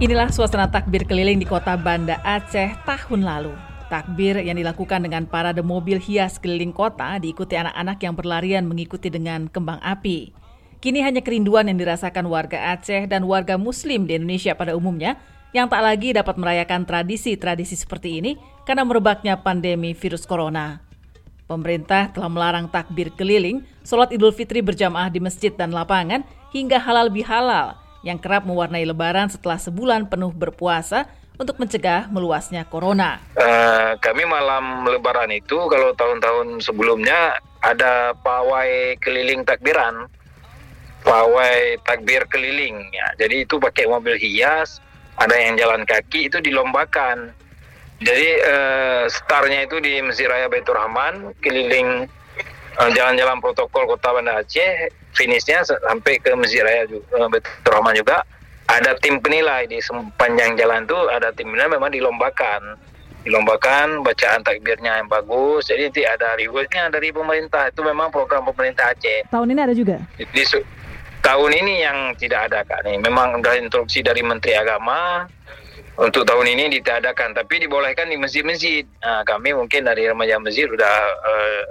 Inilah suasana takbir keliling di kota Banda Aceh tahun lalu. Takbir yang dilakukan dengan parade mobil hias keliling kota diikuti anak-anak yang berlarian mengikuti dengan kembang api. Kini hanya kerinduan yang dirasakan warga Aceh dan warga muslim di Indonesia pada umumnya yang tak lagi dapat merayakan tradisi-tradisi seperti ini karena merebaknya pandemi virus corona. Pemerintah telah melarang takbir keliling, sholat idul fitri berjamaah di masjid dan lapangan, hingga halal bihalal yang kerap mewarnai lebaran setelah sebulan penuh berpuasa untuk mencegah meluasnya corona. Uh, kami malam lebaran itu kalau tahun-tahun sebelumnya ada pawai keliling takbiran, pawai takbir keliling ya. Jadi itu pakai mobil hias, ada yang jalan kaki itu dilombakan. Jadi uh, startnya itu di Masjid Raya Baitur Rahman, keliling uh, jalan-jalan protokol Kota Banda Aceh, finishnya sampai ke Masjid Raya uh, Baitur Rahman juga. Ada tim penilai di sepanjang jalan itu ada tim penilai memang dilombakan. Dilombakan bacaan takbirnya yang bagus jadi nanti ada rewardnya dari pemerintah. Itu memang program pemerintah Aceh. Tahun ini ada juga? Di, di, tahun ini yang tidak ada kak nih. Memang ada instruksi dari Menteri Agama untuk tahun ini ditiadakan tapi dibolehkan di masjid-masjid. Nah, kami mungkin dari remaja masjid sudah uh,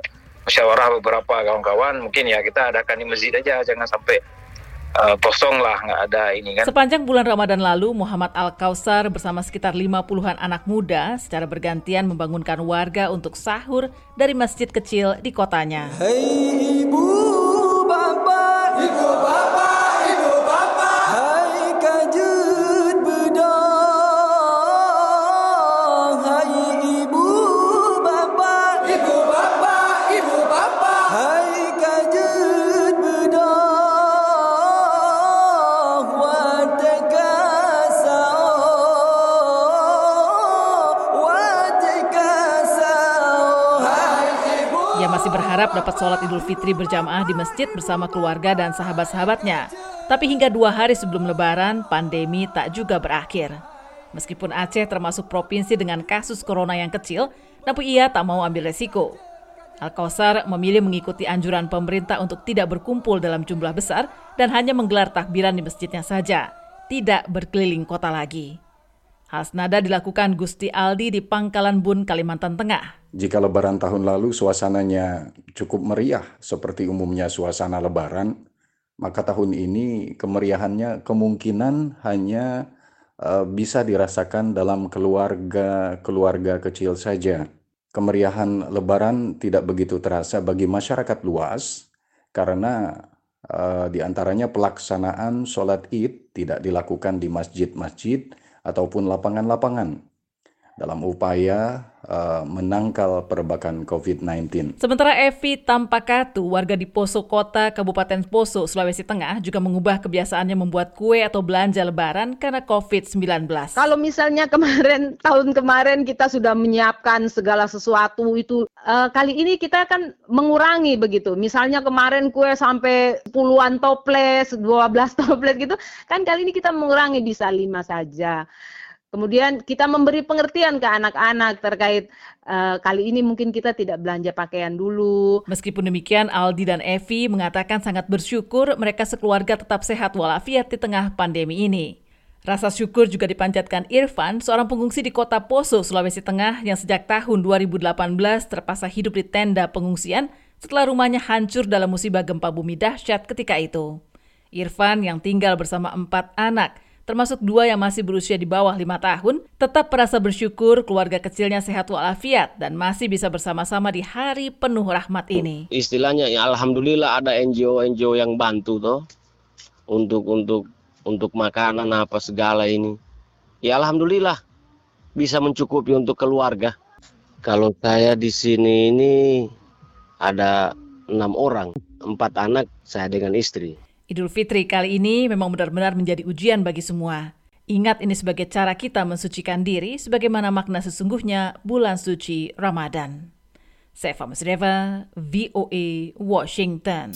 musyawarah beberapa kawan-kawan mungkin ya kita adakan di masjid aja jangan sampai uh, kosong lah nggak ada ini kan. Sepanjang bulan Ramadan lalu, Muhammad Al Kausar bersama sekitar 50-an anak muda secara bergantian membangunkan warga untuk sahur dari masjid kecil di kotanya. Hey ibu, bapak, ibu bapak. Masih berharap dapat sholat Idul Fitri berjamaah di masjid bersama keluarga dan sahabat-sahabatnya. Tapi hingga dua hari sebelum Lebaran, pandemi tak juga berakhir. Meskipun Aceh termasuk provinsi dengan kasus corona yang kecil, namun ia tak mau ambil resiko. Al-Kausar memilih mengikuti anjuran pemerintah untuk tidak berkumpul dalam jumlah besar dan hanya menggelar takbiran di masjidnya saja, tidak berkeliling kota lagi. Hal senada dilakukan Gusti Aldi di Pangkalan Bun, Kalimantan Tengah. Jika lebaran tahun lalu suasananya cukup meriah seperti umumnya suasana lebaran, maka tahun ini kemeriahannya kemungkinan hanya uh, bisa dirasakan dalam keluarga-keluarga kecil saja. Kemeriahan lebaran tidak begitu terasa bagi masyarakat luas karena uh, di antaranya pelaksanaan sholat id tidak dilakukan di masjid-masjid, ataupun lapangan-lapangan dalam upaya uh, menangkal perbakan COVID-19. Sementara Evi Tampakatu, warga di Poso Kota, Kabupaten Poso, Sulawesi Tengah, juga mengubah kebiasaannya membuat kue atau belanja lebaran karena COVID-19. Kalau misalnya kemarin, tahun kemarin kita sudah menyiapkan segala sesuatu itu, uh, kali ini kita akan mengurangi begitu. Misalnya kemarin kue sampai puluhan toples, 12 toples gitu, kan kali ini kita mengurangi bisa lima saja. Kemudian kita memberi pengertian ke anak-anak terkait uh, kali ini mungkin kita tidak belanja pakaian dulu. Meskipun demikian, Aldi dan Evi mengatakan sangat bersyukur mereka sekeluarga tetap sehat walafiat di tengah pandemi ini. Rasa syukur juga dipanjatkan Irfan, seorang pengungsi di kota Poso, Sulawesi Tengah yang sejak tahun 2018 terpaksa hidup di tenda pengungsian setelah rumahnya hancur dalam musibah gempa bumi dahsyat ketika itu. Irfan yang tinggal bersama empat anak – termasuk dua yang masih berusia di bawah lima tahun, tetap merasa bersyukur keluarga kecilnya sehat walafiat dan masih bisa bersama-sama di hari penuh rahmat ini. Istilahnya ya alhamdulillah ada NGO-NGO yang bantu toh untuk untuk untuk makanan apa segala ini. Ya alhamdulillah bisa mencukupi untuk keluarga. Kalau saya di sini ini ada enam orang, empat anak saya dengan istri. Idul Fitri kali ini memang benar-benar menjadi ujian bagi semua. Ingat ini sebagai cara kita mensucikan diri sebagaimana makna sesungguhnya bulan suci Ramadan. Saya Fama VOA, Washington.